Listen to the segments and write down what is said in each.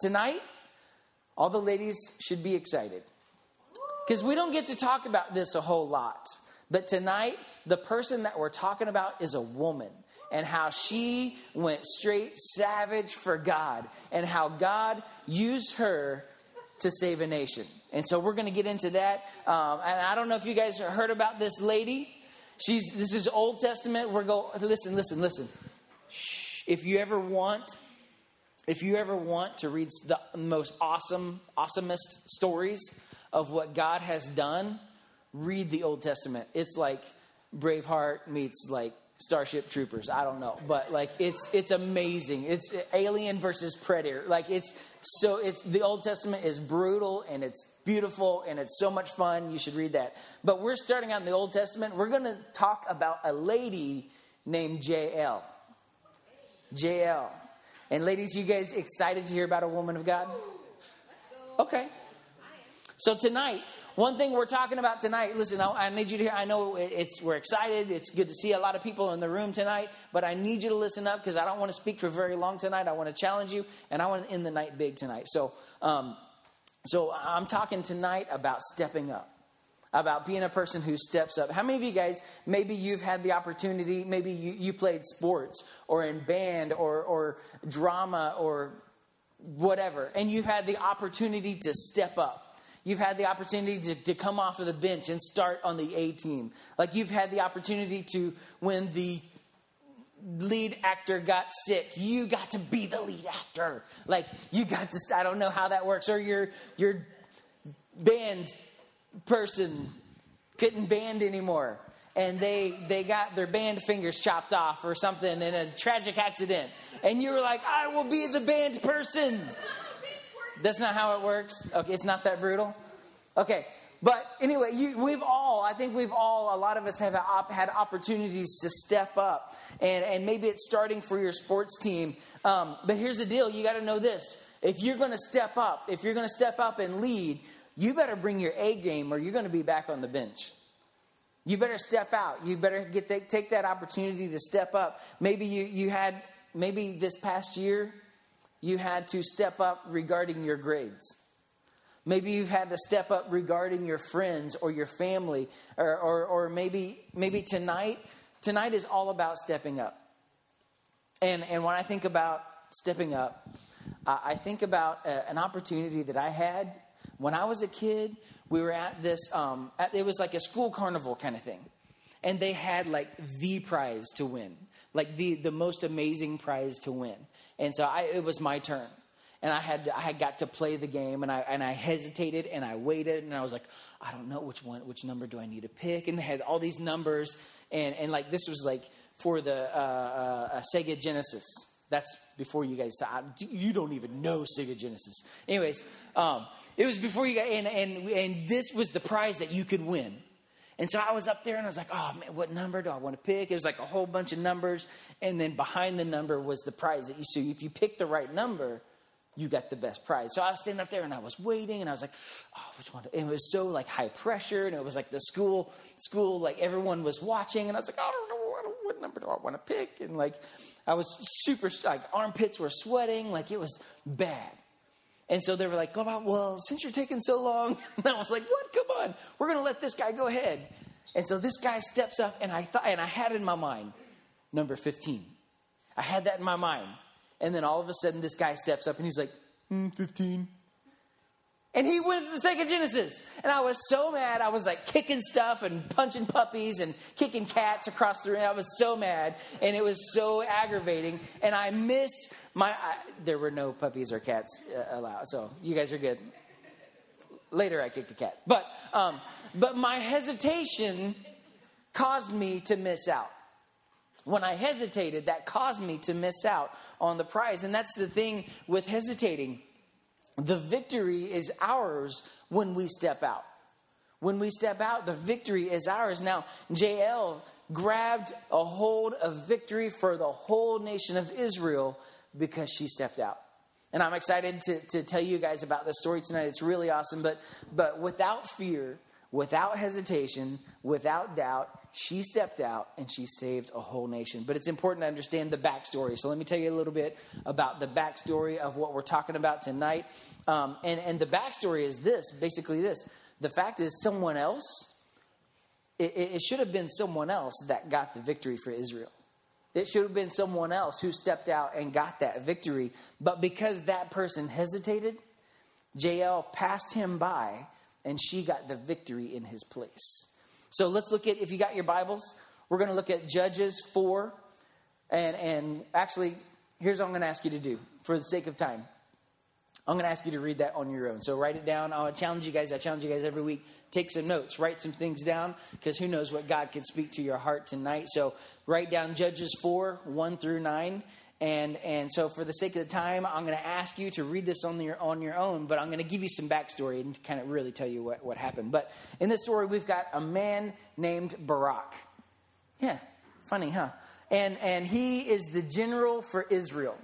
tonight, all the ladies should be excited because we don't get to talk about this a whole lot. But tonight, the person that we're talking about is a woman and how she went straight savage for God and how God used her to save a nation. And so we're going to get into that. Um, and I don't know if you guys heard about this lady. She's this is Old Testament. We're go listen, listen, listen. Shh. If you ever want, if you ever want to read the most awesome, awesomest stories of what God has done, read the Old Testament. It's like Braveheart meets like Starship Troopers. I don't know, but like it's it's amazing. It's Alien versus Predator. Like it's so it's the Old Testament is brutal and it's beautiful and it's so much fun. You should read that. But we're starting out in the Old Testament. We're going to talk about a lady named Jael. Jael. And ladies, you guys excited to hear about a woman of God? Okay. So tonight one thing we're talking about tonight, listen, I, I need you to hear. I know it's we're excited. It's good to see a lot of people in the room tonight, but I need you to listen up because I don't want to speak for very long tonight. I want to challenge you, and I want to end the night big tonight. So, um, so I'm talking tonight about stepping up about being a person who steps up. How many of you guys, maybe you've had the opportunity, maybe you, you played sports or in band or, or drama or whatever, and you've had the opportunity to step up? You've had the opportunity to, to come off of the bench and start on the A team. Like you've had the opportunity to, when the lead actor got sick, you got to be the lead actor. Like you got to, I don't know how that works. Or your, your band person couldn't band anymore and they they got their band fingers chopped off or something in a tragic accident and you were like i will be the band person that's not how it works. Okay, it's not that brutal. Okay, but anyway, you, we've all, I think we've all, a lot of us have had opportunities to step up. And, and maybe it's starting for your sports team. Um, but here's the deal you got to know this. If you're going to step up, if you're going to step up and lead, you better bring your A game or you're going to be back on the bench. You better step out. You better get the, take that opportunity to step up. Maybe you, you had, maybe this past year, you had to step up regarding your grades. Maybe you've had to step up regarding your friends or your family, or, or, or maybe, maybe tonight, tonight is all about stepping up. And, and when I think about stepping up, I think about a, an opportunity that I had when I was a kid. We were at this, um, at, it was like a school carnival kind of thing. And they had like the prize to win, like the, the most amazing prize to win. And so I, it was my turn. And I had, I had got to play the game and I, and I hesitated and I waited and I was like, I don't know which one, which number do I need to pick? And they had all these numbers. And, and like, this was like for the uh, uh, Sega Genesis. That's before you guys, you don't even know Sega Genesis. Anyways, um, it was before you got, and, and, and this was the prize that you could win. And so I was up there and I was like, oh man, what number do I want to pick? It was like a whole bunch of numbers. And then behind the number was the prize that you so if you pick the right number, you got the best prize. So I was standing up there and I was waiting and I was like, oh, which one? And it was so like high pressure and it was like the school, school, like everyone was watching. And I was like, know what, number do I want to pick? And like, I was super, like armpits were sweating. Like it was bad. And so they were like, oh, well, since you're taking so long, and I was like, what? Come on, we're going to let this guy go ahead. And so this guy steps up, and I thought, and I had in my mind number 15. I had that in my mind. And then all of a sudden, this guy steps up and he's like, mm, 15. And he wins the Sega Genesis. And I was so mad. I was like kicking stuff and punching puppies and kicking cats across the room. I was so mad. And it was so aggravating. And I missed my. I, there were no puppies or cats uh, allowed. So you guys are good. Later, I kicked a cat. But, um, but my hesitation caused me to miss out. When I hesitated, that caused me to miss out on the prize. And that's the thing with hesitating the victory is ours when we step out. When we step out, the victory is ours. Now, Jael grabbed a hold of victory for the whole nation of Israel because she stepped out. And I'm excited to, to tell you guys about this story tonight. It's really awesome. But, but without fear, without hesitation, without doubt, she stepped out and she saved a whole nation. But it's important to understand the backstory. So let me tell you a little bit about the backstory of what we're talking about tonight. Um, and, and the backstory is this basically, this. The fact is, someone else, it, it should have been someone else that got the victory for Israel. It should have been someone else who stepped out and got that victory. But because that person hesitated, Jael passed him by and she got the victory in his place. So let's look at, if you got your Bibles, we're going to look at Judges 4. And, and actually, here's what I'm going to ask you to do for the sake of time. I'm going to ask you to read that on your own. So write it down. I'll challenge you guys. I challenge you guys every week. Take some notes. Write some things down because who knows what God can speak to your heart tonight. So write down Judges 4, 1 through 9. And, and so, for the sake of the time, I'm going to ask you to read this on your, on your own, but I'm going to give you some backstory and kind of really tell you what, what happened. But in this story, we've got a man named Barak. Yeah, funny, huh? And, and he is the general for Israel.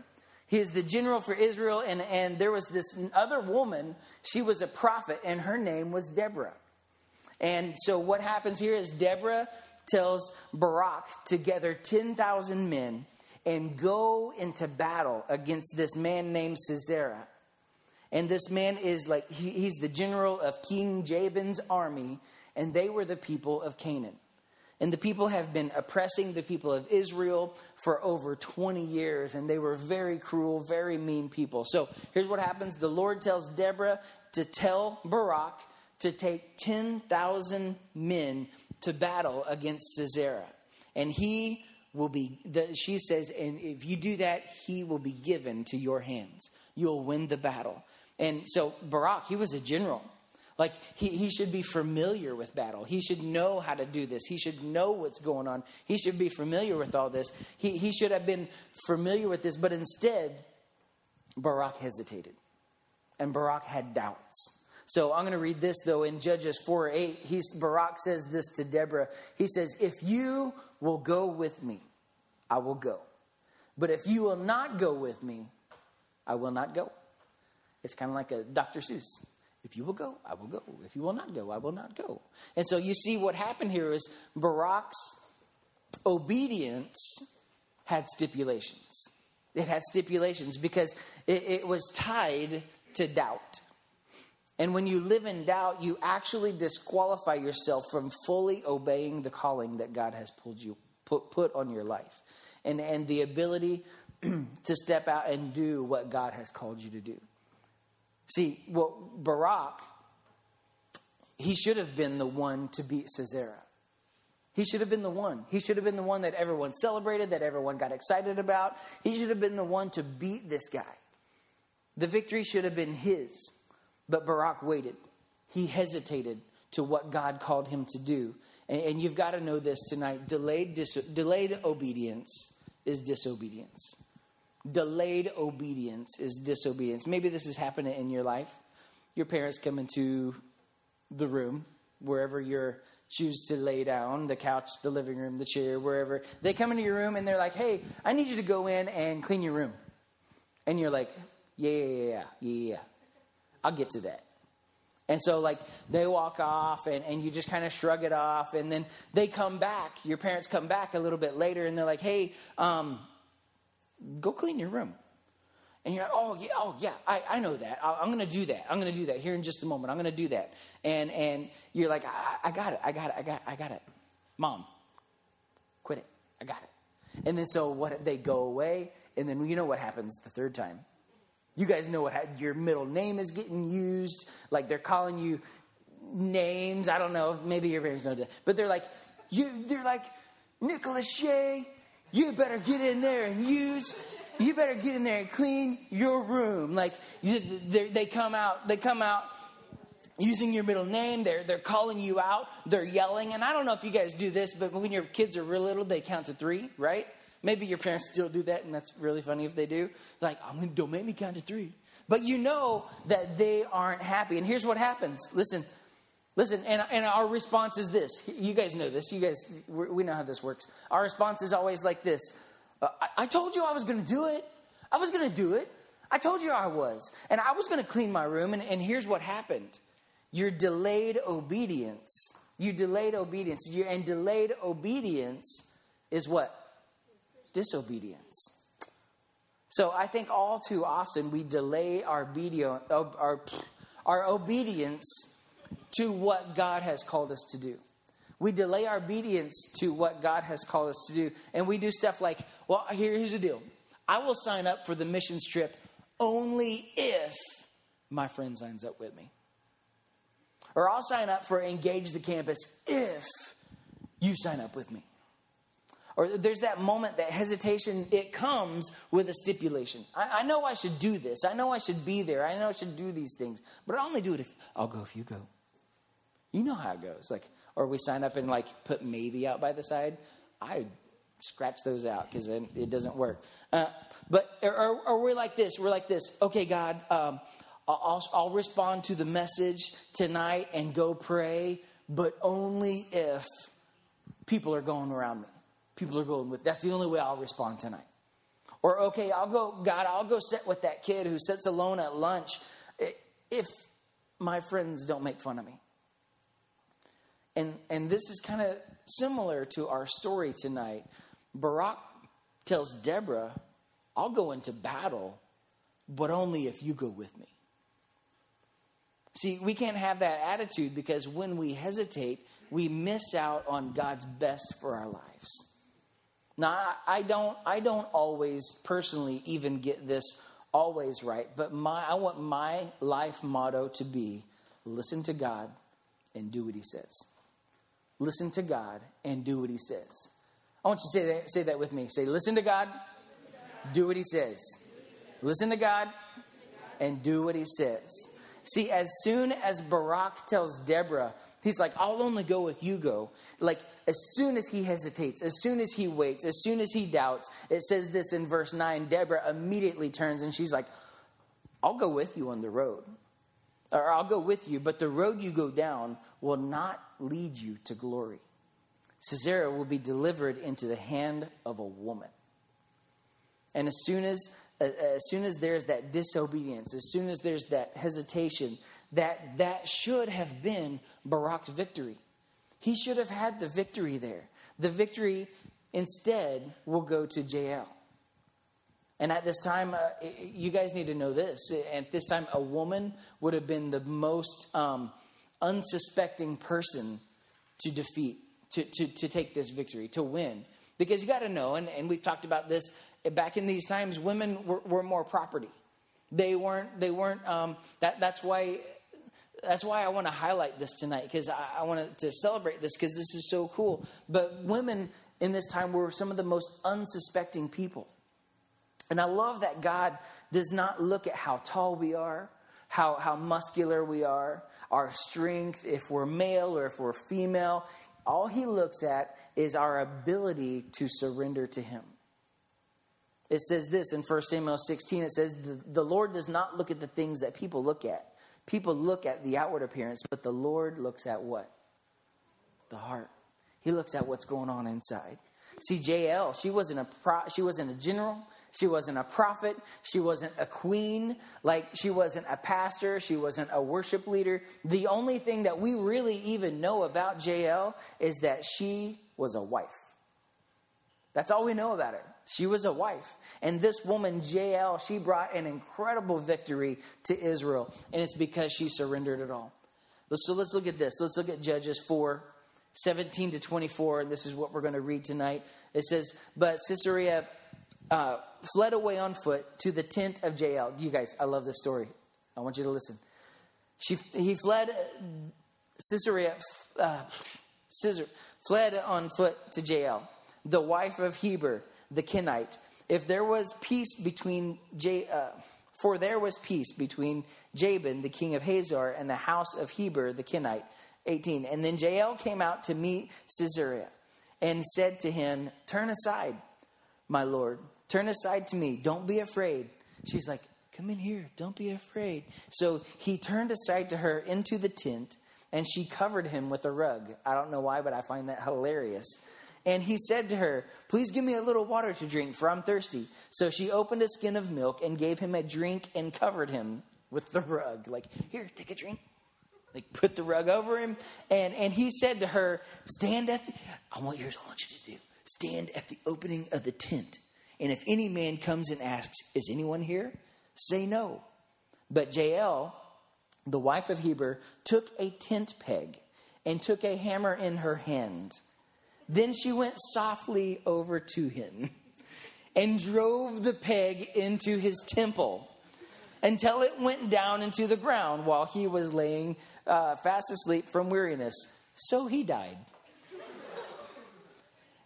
He is the general for Israel, and, and there was this other woman. She was a prophet, and her name was Deborah. And so, what happens here is Deborah tells Barak to gather 10,000 men and go into battle against this man named Sisera. And this man is like, he, he's the general of King Jabin's army, and they were the people of Canaan. And the people have been oppressing the people of Israel for over 20 years, and they were very cruel, very mean people. So here's what happens the Lord tells Deborah to tell Barak to take 10,000 men to battle against Sisera. And he will be, the, she says, and if you do that, he will be given to your hands. You'll win the battle. And so Barak, he was a general. Like, he, he should be familiar with battle. He should know how to do this. He should know what's going on. He should be familiar with all this. He, he should have been familiar with this, but instead, Barak hesitated. And Barak had doubts. So I'm going to read this, though, in Judges 4 8. He's, Barak says this to Deborah. He says, If you will go with me, I will go. But if you will not go with me, I will not go. It's kind of like a Dr. Seuss. If you will go, I will go. If you will not go, I will not go. And so you see what happened here is Barak's obedience had stipulations. It had stipulations because it, it was tied to doubt. And when you live in doubt, you actually disqualify yourself from fully obeying the calling that God has pulled you put, put on your life. And, and the ability to step out and do what God has called you to do. See, well, Barak, he should have been the one to beat Sisera. He should have been the one. He should have been the one that everyone celebrated, that everyone got excited about. He should have been the one to beat this guy. The victory should have been his. But Barak waited. He hesitated to what God called him to do. And, and you've got to know this tonight delayed, dis- delayed obedience is disobedience. Delayed obedience is disobedience. Maybe this is happening in your life. Your parents come into the room, wherever you're choose to lay down the couch, the living room, the chair, wherever. They come into your room and they're like, hey, I need you to go in and clean your room. And you're like, yeah, yeah, yeah, yeah, yeah. I'll get to that. And so, like, they walk off and, and you just kind of shrug it off. And then they come back. Your parents come back a little bit later and they're like, hey, um, go clean your room. And you're like, oh, yeah, oh, yeah, I, I know that. I, am going to do that. I'm going to do that here in just a moment. I'm going to do that. And, and you're like, I, I got it. I got it. I got, I got it. Mom, quit it. I got it. And then so what? They go away. And then you know what happens the third time you guys know what your middle name is getting used. Like they're calling you names. I don't know. Maybe your parents know that. But they're like, you, they're like, Nicholas Shea, you better get in there and use, you better get in there and clean your room. Like you, they come out, they come out using your middle name. They're, they're calling you out. They're yelling. And I don't know if you guys do this, but when your kids are real little, they count to three, right? Maybe your parents still do that, and that's really funny if they do. Like, I'm gonna, don't make me count to three. But you know that they aren't happy. And here's what happens. Listen, listen, and, and our response is this. You guys know this. You guys, we know how this works. Our response is always like this uh, I, I told you I was gonna do it. I was gonna do it. I told you I was. And I was gonna clean my room, and, and here's what happened your delayed obedience You delayed obedience. And delayed obedience is what? Disobedience. So I think all too often we delay our, video, our, our obedience to what God has called us to do. We delay our obedience to what God has called us to do. And we do stuff like, well, here, here's the deal I will sign up for the missions trip only if my friend signs up with me. Or I'll sign up for Engage the Campus if you sign up with me. Or there's that moment, that hesitation, it comes with a stipulation. I, I, know I should do this. I know I should be there. I know I should do these things. But I'll only do it if I'll go if you go. You know how it goes. Like, or we sign up and like put maybe out by the side. I scratch those out because it doesn't work. Uh, but or, or, we're like this. We're like this. Okay, God, um, I'll, I'll respond to the message tonight and go pray, but only if people are going around me people are going with. That's the only way I'll respond tonight. Or, okay, I'll go, God, I'll go sit with that kid who sits alone at lunch if my friends don't make fun of me. And, and this is kind of similar to our story tonight. Barak tells Deborah, I'll go into battle, but only if you go with me. See, we can't have that attitude because when we hesitate, we miss out on God's best for our lives. Now, I don't, I don't always personally even get this always right, but my, I want my life motto to be listen to God and do what He says. Listen to God and do what He says. I want you to say that, say that with me. Say, listen to God, do what He says. Listen to God and do what He says. See, as soon as Barak tells Deborah, He's like, I'll only go with you go. Like, as soon as he hesitates, as soon as he waits, as soon as he doubts, it says this in verse 9 Deborah immediately turns and she's like, I'll go with you on the road. Or I'll go with you, but the road you go down will not lead you to glory. Sisera will be delivered into the hand of a woman. And as soon as as soon as there's that disobedience, as soon as there's that hesitation, that that should have been Barak's victory. He should have had the victory there. The victory instead will go to Jael. And at this time, uh, you guys need to know this. At this time, a woman would have been the most um, unsuspecting person to defeat, to, to, to take this victory, to win. Because you got to know, and, and we've talked about this back in these times, women were, were more property. They weren't, they weren't, um, that, that's why that's why I want to highlight this tonight because I, I want to celebrate this because this is so cool. But women in this time were some of the most unsuspecting people. And I love that God does not look at how tall we are, how, how muscular we are, our strength, if we're male or if we're female. All he looks at is our ability to surrender to him. It says this in 1 Samuel 16 it says, the, the Lord does not look at the things that people look at. People look at the outward appearance, but the Lord looks at what? The heart. He looks at what's going on inside. See, Jael, she wasn't a pro, she wasn't a general, she wasn't a prophet, she wasn't a queen, like she wasn't a pastor, she wasn't a worship leader. The only thing that we really even know about Jael is that she was a wife. That's all we know about her. She was a wife. And this woman, Jael, she brought an incredible victory to Israel. And it's because she surrendered it all. So let's look at this. Let's look at Judges 4 17 to 24. And this is what we're going to read tonight. It says, But Sisera uh, fled away on foot to the tent of Jael. You guys, I love this story. I want you to listen. She, he fled, Sisera, uh, Sisera fled on foot to Jael, the wife of Heber the Kenite. If there was peace between J, uh, for there was peace between Jabin, the king of Hazor, and the house of Heber, the Kenite. 18. And then Jael came out to meet Sisera and said to him, Turn aside, my lord. Turn aside to me. Don't be afraid. She's like, Come in here. Don't be afraid. So he turned aside to her into the tent, and she covered him with a rug. I don't know why, but I find that hilarious. And he said to her, Please give me a little water to drink, for I'm thirsty. So she opened a skin of milk and gave him a drink and covered him with the rug. Like, here, take a drink. like put the rug over him. And, and he said to her, Stand at the, I want, here's what I want you to do stand at the opening of the tent. And if any man comes and asks, Is anyone here? Say no. But Jael, the wife of Heber, took a tent peg and took a hammer in her hand. Then she went softly over to him and drove the peg into his temple until it went down into the ground while he was laying uh, fast asleep from weariness. So he died.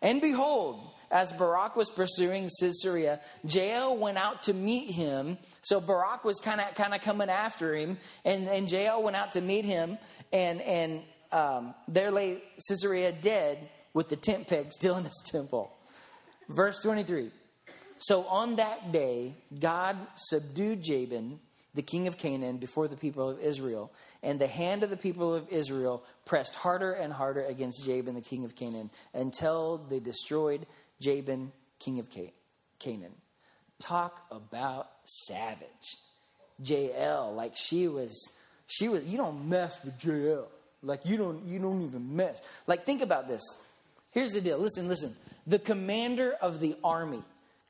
and behold, as Barak was pursuing Sisera, Jael went out to meet him. So Barak was kind of kind of coming after him, and, and Jael went out to meet him, and and um, there lay Sisera dead with the tent peg still in his temple. Verse 23. So on that day, God subdued Jabin, the king of Canaan, before the people of Israel. And the hand of the people of Israel pressed harder and harder against Jabin, the king of Canaan, until they destroyed Jabin, king of Canaan. Talk about savage. Jael, like she was, she was, you don't mess with Jael. Like you don't, you don't even mess. Like think about this. Here's the deal. Listen, listen. The commander of the army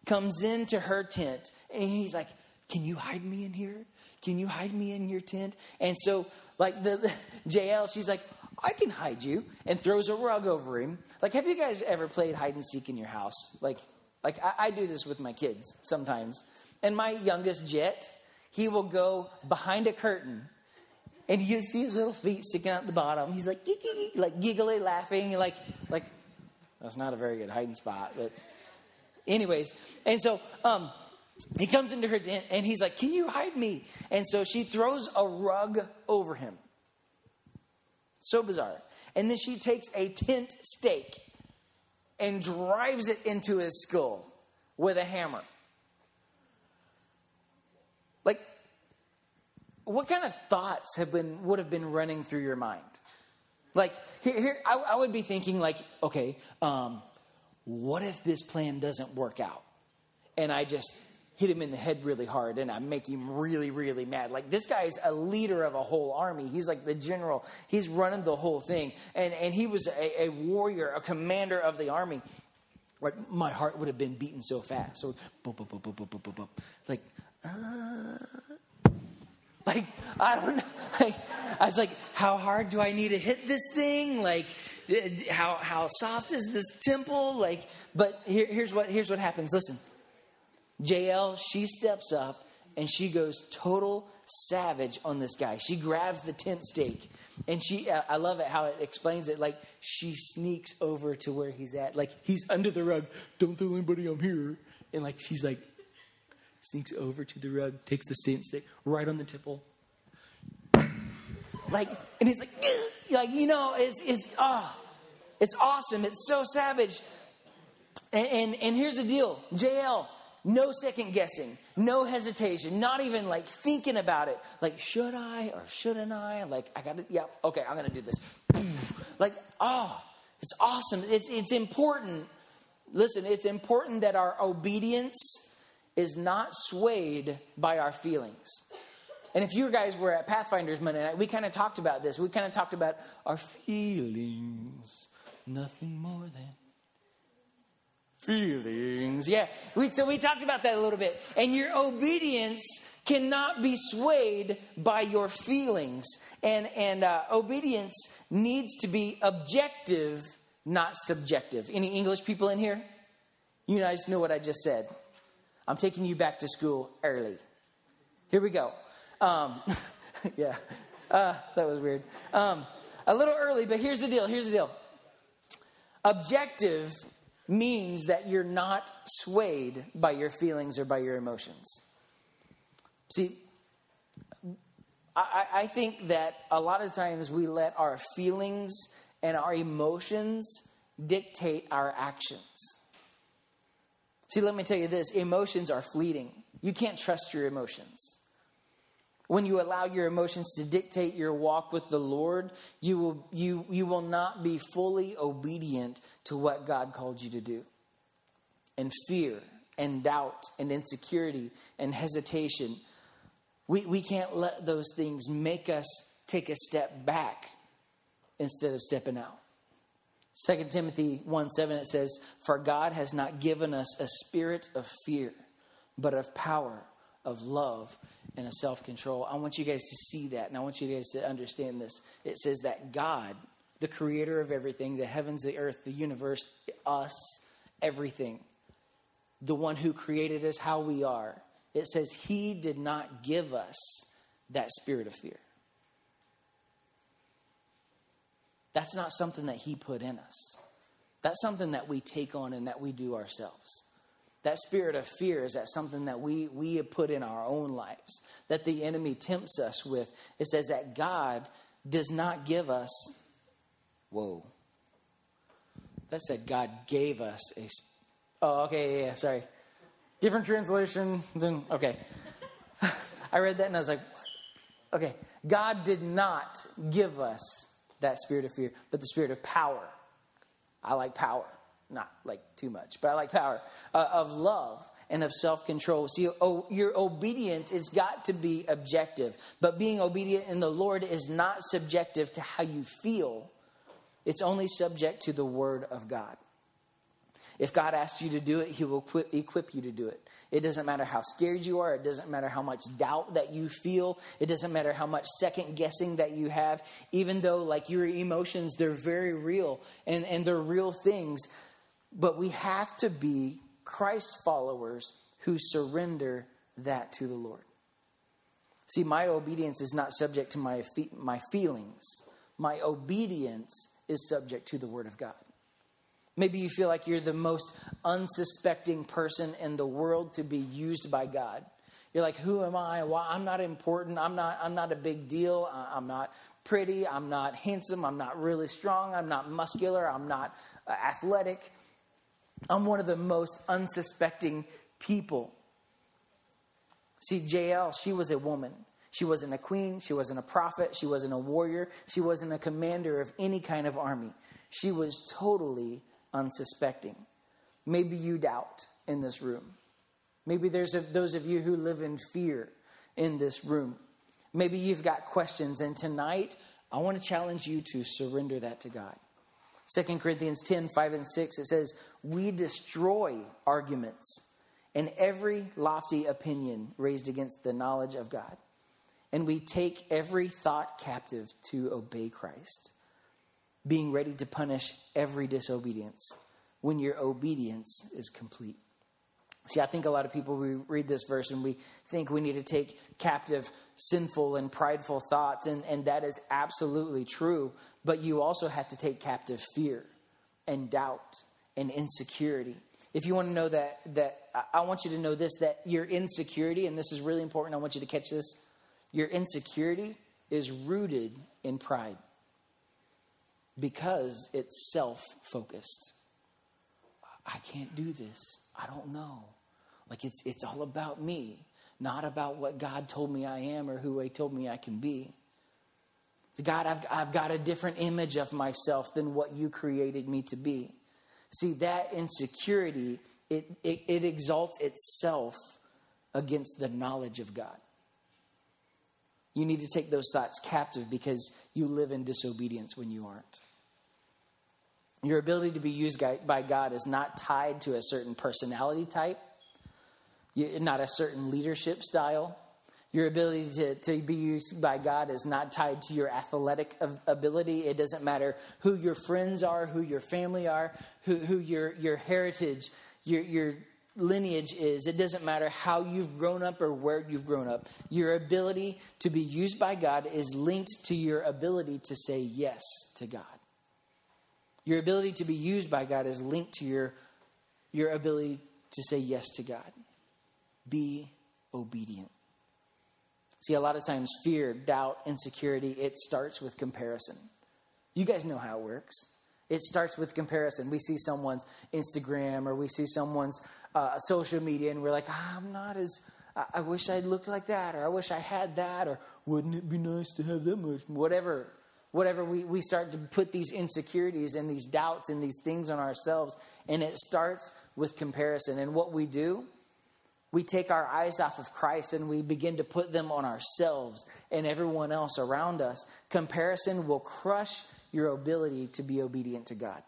comes into her tent and he's like, Can you hide me in here? Can you hide me in your tent? And so, like, the, the Jael, she's like, I can hide you, and throws a rug over him. Like, have you guys ever played hide and seek in your house? Like, like I, I do this with my kids sometimes. And my youngest, Jet, he will go behind a curtain and you see his little feet sticking out the bottom. He's like, like giggly, laughing, like, like that's not a very good hiding spot. But, anyways, and so um, he comes into her tent and he's like, "Can you hide me?" And so she throws a rug over him. So bizarre. And then she takes a tent stake and drives it into his skull with a hammer. Like, what kind of thoughts have been would have been running through your mind? Like, here, here I, I would be thinking, like, okay, um, what if this plan doesn't work out? And I just hit him in the head really hard and I make him really, really mad. Like this guy's a leader of a whole army. He's like the general. He's running the whole thing. And and he was a, a warrior, a commander of the army. Like my heart would have been beating so fast. So boop, boop, boop, like uh, like I don't know. Like I was like, how hard do I need to hit this thing? Like how how soft is this temple? Like, but here, here's what here's what happens. Listen, Jael, she steps up and she goes total savage on this guy. She grabs the tent stake and she, uh, I love it how it explains it. Like she sneaks over to where he's at. Like he's under the rug. Don't tell anybody I'm here. And like she's like, sneaks over to the rug, takes the tent stake right on the tipple. Like, and he's like, like, you know, it's, it's, ah, oh, it's awesome. It's so savage. And, and, and here's the deal Jael, no second guessing, no hesitation, not even like thinking about it. Like, should I or shouldn't I? Like, I got to, yeah, okay, I'm to do this. like, oh, it's awesome. It's, it's important. Listen, it's important that our obedience is not swayed by our feelings. And if you guys were at Pathfinders Monday night, we kind of talked about this. We kind of talked about our feelings, nothing more than feelings. Yeah, we, so we talked about that a little bit. And your obedience cannot be swayed by your feelings. And, and uh, obedience needs to be objective, not subjective. Any English people in here? You guys know what I just said. I'm taking you back to school early. Here we go. Um, yeah, uh, that was weird. Um, a little early, but here's the deal. Here's the deal. Objective means that you're not swayed by your feelings or by your emotions. See, I, I, think that a lot of times we let our feelings and our emotions dictate our actions. See, let me tell you this emotions are fleeting. You can't trust your emotions. When you allow your emotions to dictate your walk with the Lord, you will, you, you will not be fully obedient to what God called you to do. And fear and doubt and insecurity and hesitation, we, we can't let those things make us take a step back instead of stepping out. 2 Timothy 1 7, it says, For God has not given us a spirit of fear, but of power, of love, and of self control. I want you guys to see that, and I want you guys to understand this. It says that God, the creator of everything, the heavens, the earth, the universe, us, everything, the one who created us how we are, it says he did not give us that spirit of fear. That's not something that He put in us. That's something that we take on and that we do ourselves. That spirit of fear is that something that we, we have put in our own lives, that the enemy tempts us with. It says that God does not give us, whoa. That said, God gave us a, oh, okay, yeah, yeah sorry. Different translation than, okay. I read that and I was like, okay. God did not give us that spirit of fear, but the spirit of power. I like power, not like too much, but I like power uh, of love and of self control. See, oh, your obedience has got to be objective, but being obedient in the Lord is not subjective to how you feel, it's only subject to the Word of God. If God asks you to do it, He will equip, equip you to do it. It doesn't matter how scared you are. It doesn't matter how much doubt that you feel. It doesn't matter how much second guessing that you have. Even though, like, your emotions, they're very real and, and they're real things. But we have to be Christ followers who surrender that to the Lord. See, my obedience is not subject to my, my feelings, my obedience is subject to the Word of God. Maybe you feel like you're the most unsuspecting person in the world to be used by God. You're like, who am I? Well, I'm not important. I'm not, I'm not a big deal. I'm not pretty. I'm not handsome. I'm not really strong. I'm not muscular. I'm not uh, athletic. I'm one of the most unsuspecting people. See, Jael, she was a woman. She wasn't a queen. She wasn't a prophet. She wasn't a warrior. She wasn't a commander of any kind of army. She was totally unsuspecting. Maybe you doubt in this room. Maybe there's a, those of you who live in fear in this room. Maybe you've got questions, and tonight I want to challenge you to surrender that to God. 2 Corinthians 10 5 and 6, it says, We destroy arguments and every lofty opinion raised against the knowledge of God. And we take every thought captive to obey Christ being ready to punish every disobedience when your obedience is complete. See, I think a lot of people we read this verse and we think we need to take captive sinful and prideful thoughts, and, and that is absolutely true. But you also have to take captive fear and doubt and insecurity. If you want to know that, that I want you to know this that your insecurity, and this is really important, I want you to catch this. Your insecurity is rooted in pride because it's self focused. I can't do this. I don't know. Like it's it's all about me, not about what God told me I am or who He told me I can be. God, I've, I've got a different image of myself than what you created me to be. See, that insecurity, it, it, it exalts itself against the knowledge of God. You need to take those thoughts captive because you live in disobedience when you aren't. Your ability to be used by God is not tied to a certain personality type, not a certain leadership style. Your ability to, to be used by God is not tied to your athletic ability. It doesn't matter who your friends are, who your family are, who, who your, your heritage, your, your lineage is. It doesn't matter how you've grown up or where you've grown up. Your ability to be used by God is linked to your ability to say yes to God. Your ability to be used by God is linked to your, your ability to say yes to God. Be obedient. See, a lot of times fear, doubt, insecurity, it starts with comparison. You guys know how it works. It starts with comparison. We see someone's Instagram or we see someone's uh, social media and we're like, ah, I'm not as, I, I wish I looked like that or I wish I had that or wouldn't it be nice to have that much? Whatever whatever we, we start to put these insecurities and these doubts and these things on ourselves and it starts with comparison and what we do we take our eyes off of Christ and we begin to put them on ourselves and everyone else around us, comparison will crush your ability to be obedient to God.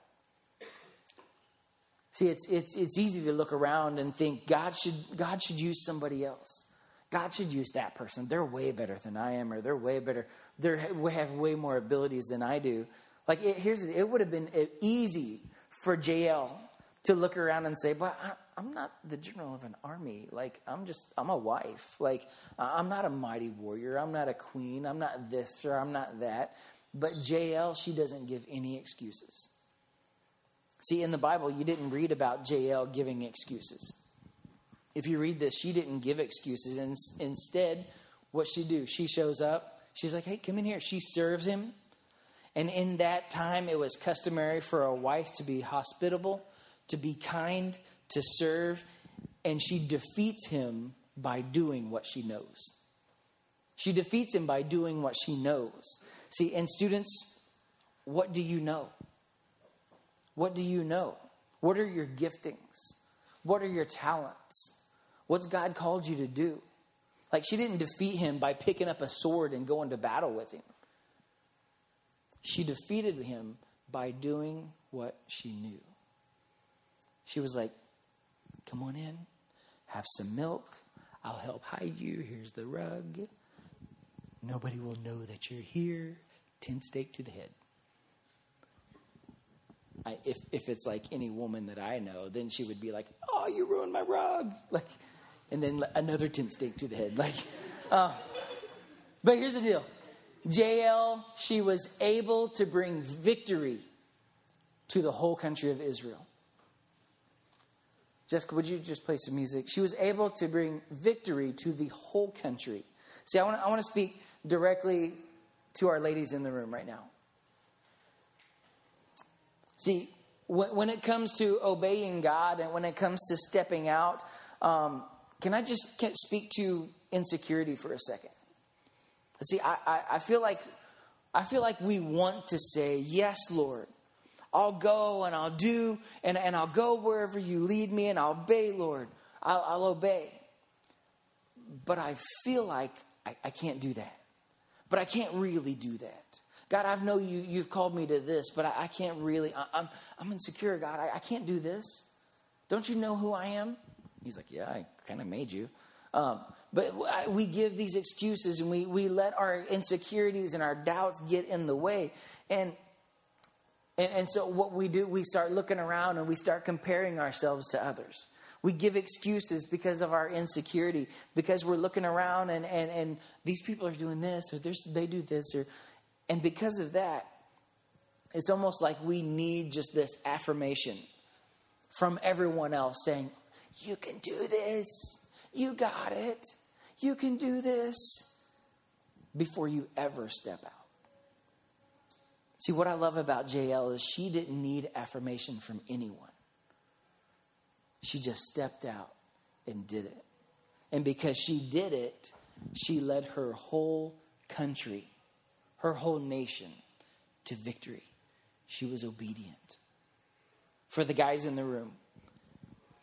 See, it's, it's, it's easy to look around and think God should, God should use somebody else. God should use that person. They're way better than I am, or they're way better. They have way more abilities than I do. Like, it, here's it would have been uh, easy for Jael to look around and say, but I, am not the general of an army. Like, I'm just, I'm a wife. Like, I'm not a mighty warrior. I'm not a queen. I'm not this or I'm not that. But Jael, she doesn't give any excuses. See, in the Bible, you didn't read about Jael giving excuses. If you read this, she didn't give excuses. And instead, what she do? She shows up. She's like, hey, come in here. She serves him. And in that time, it was customary for a wife to be hospitable to be kind, to serve, and she defeats him by doing what she knows. She defeats him by doing what she knows. See, and students, what do you know? What do you know? What are your giftings? What are your talents? What's God called you to do? Like, she didn't defeat him by picking up a sword and going to battle with him. She defeated him by doing what she knew. She was like, Come on in, have some milk. I'll help hide you. Here's the rug. Nobody will know that you're here. Tent stake to the head. I, if if it's like any woman that I know, then she would be like, "Oh, you ruined my rug," like, and then another tent stake to the head, like. Uh, but here's the deal: Jael, she was able to bring victory to the whole country of Israel. Jessica, would you just play some music? She was able to bring victory to the whole country. See, I want to, I want to speak directly to our ladies in the room right now. See, when, when it comes to obeying God and when it comes to stepping out, um, can I just speak to insecurity for a second? See, I, I, I feel like I feel like we want to say, Yes, Lord. I'll go and I'll do and, and I'll go wherever you lead me and I'll obey, Lord. I'll, I'll obey. But I feel like I, I can't do that. But I can't really do that. God, I know you, you've called me to this, but I, I can't really, I, am I'm, I'm insecure, God. I, I can't do this. Don't you know who I am? He's like, Yeah, I kind of made you. Um, but we give these excuses and we, we let our insecurities and our doubts get in the way. And and, and so what we do, we start looking around and we start comparing ourselves to others. We give excuses because of our insecurity, because we're looking around and, and, and these people are doing this or they do this. Or, and because of that, it's almost like we need just this affirmation from everyone else saying, You can do this. You got it. You can do this. Before you ever step out. See, what I love about Jael is she didn't need affirmation from anyone. She just stepped out and did it. And because she did it, she led her whole country, her whole nation to victory. She was obedient. For the guys in the room,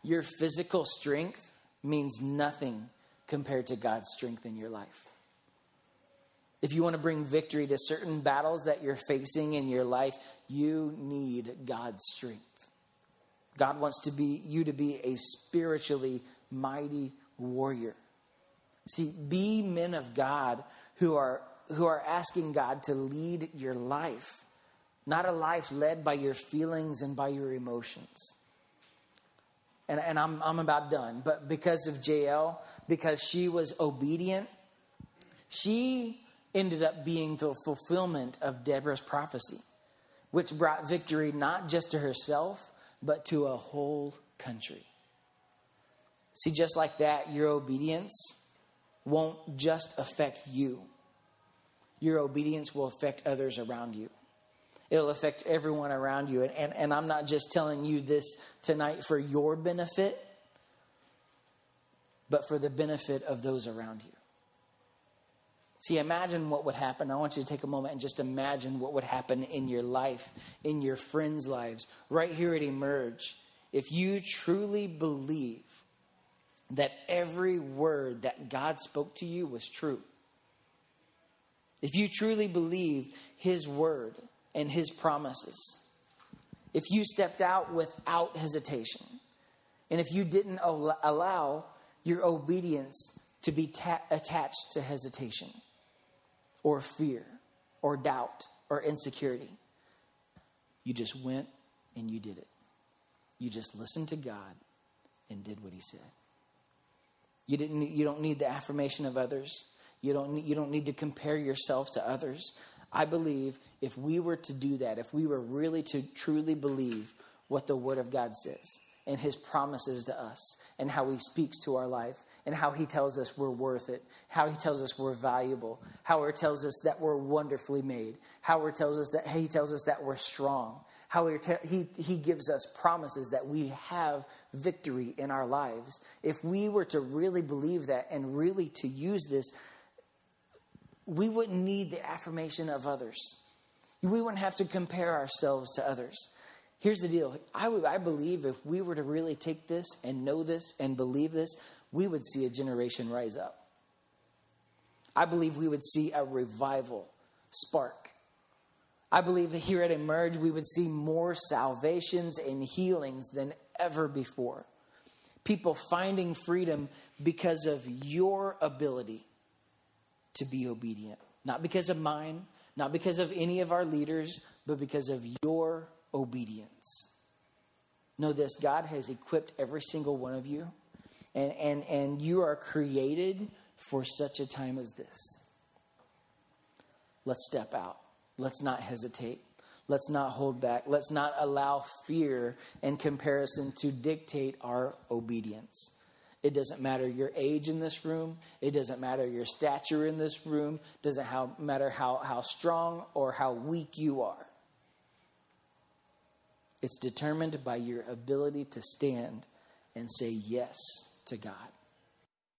your physical strength means nothing compared to God's strength in your life. If you want to bring victory to certain battles that you're facing in your life, you need God's strength. God wants to be you to be a spiritually mighty warrior. See, be men of God who are who are asking God to lead your life, not a life led by your feelings and by your emotions. And, and I'm, I'm about done. But because of Jael, because she was obedient, she ended up being the fulfillment of Deborah's prophecy, which brought victory not just to herself, but to a whole country. See, just like that, your obedience won't just affect you, your obedience will affect others around you. It'll affect everyone around you. And, and, and I'm not just telling you this tonight for your benefit, but for the benefit of those around you. See, imagine what would happen. I want you to take a moment and just imagine what would happen in your life, in your friends' lives, right here at Emerge, if you truly believe that every word that God spoke to you was true, if you truly believe His word and His promises, if you stepped out without hesitation, and if you didn't allow your obedience to be ta- attached to hesitation or fear or doubt or insecurity, you just went and you did it. You just listened to God and did what He said. You, didn't, you don't need the affirmation of others. You don't, you don't need to compare yourself to others. I believe if we were to do that, if we were really to truly believe what the Word of God says and His promises to us and how He speaks to our life and how He tells us we're worth it, how He tells us we're valuable, how He tells us that we're wonderfully made, how He tells us that He tells us that we're strong, how he, he, he gives us promises that we have victory in our lives. If we were to really believe that and really to use this, we wouldn't need the affirmation of others. We wouldn't have to compare ourselves to others. Here's the deal I, would, I believe if we were to really take this and know this and believe this, we would see a generation rise up. I believe we would see a revival spark. I believe that here at Emerge, we would see more salvations and healings than ever before. People finding freedom because of your ability to be obedient. Not because of mine, not because of any of our leaders, but because of your obedience. Know this God has equipped every single one of you, and, and, and you are created for such a time as this. Let's step out. Let's not hesitate. Let's not hold back. Let's not allow fear and comparison to dictate our obedience. It doesn't matter your age in this room. It doesn't matter your stature in this room. It doesn't how, matter how, how strong or how weak you are. It's determined by your ability to stand and say yes to God.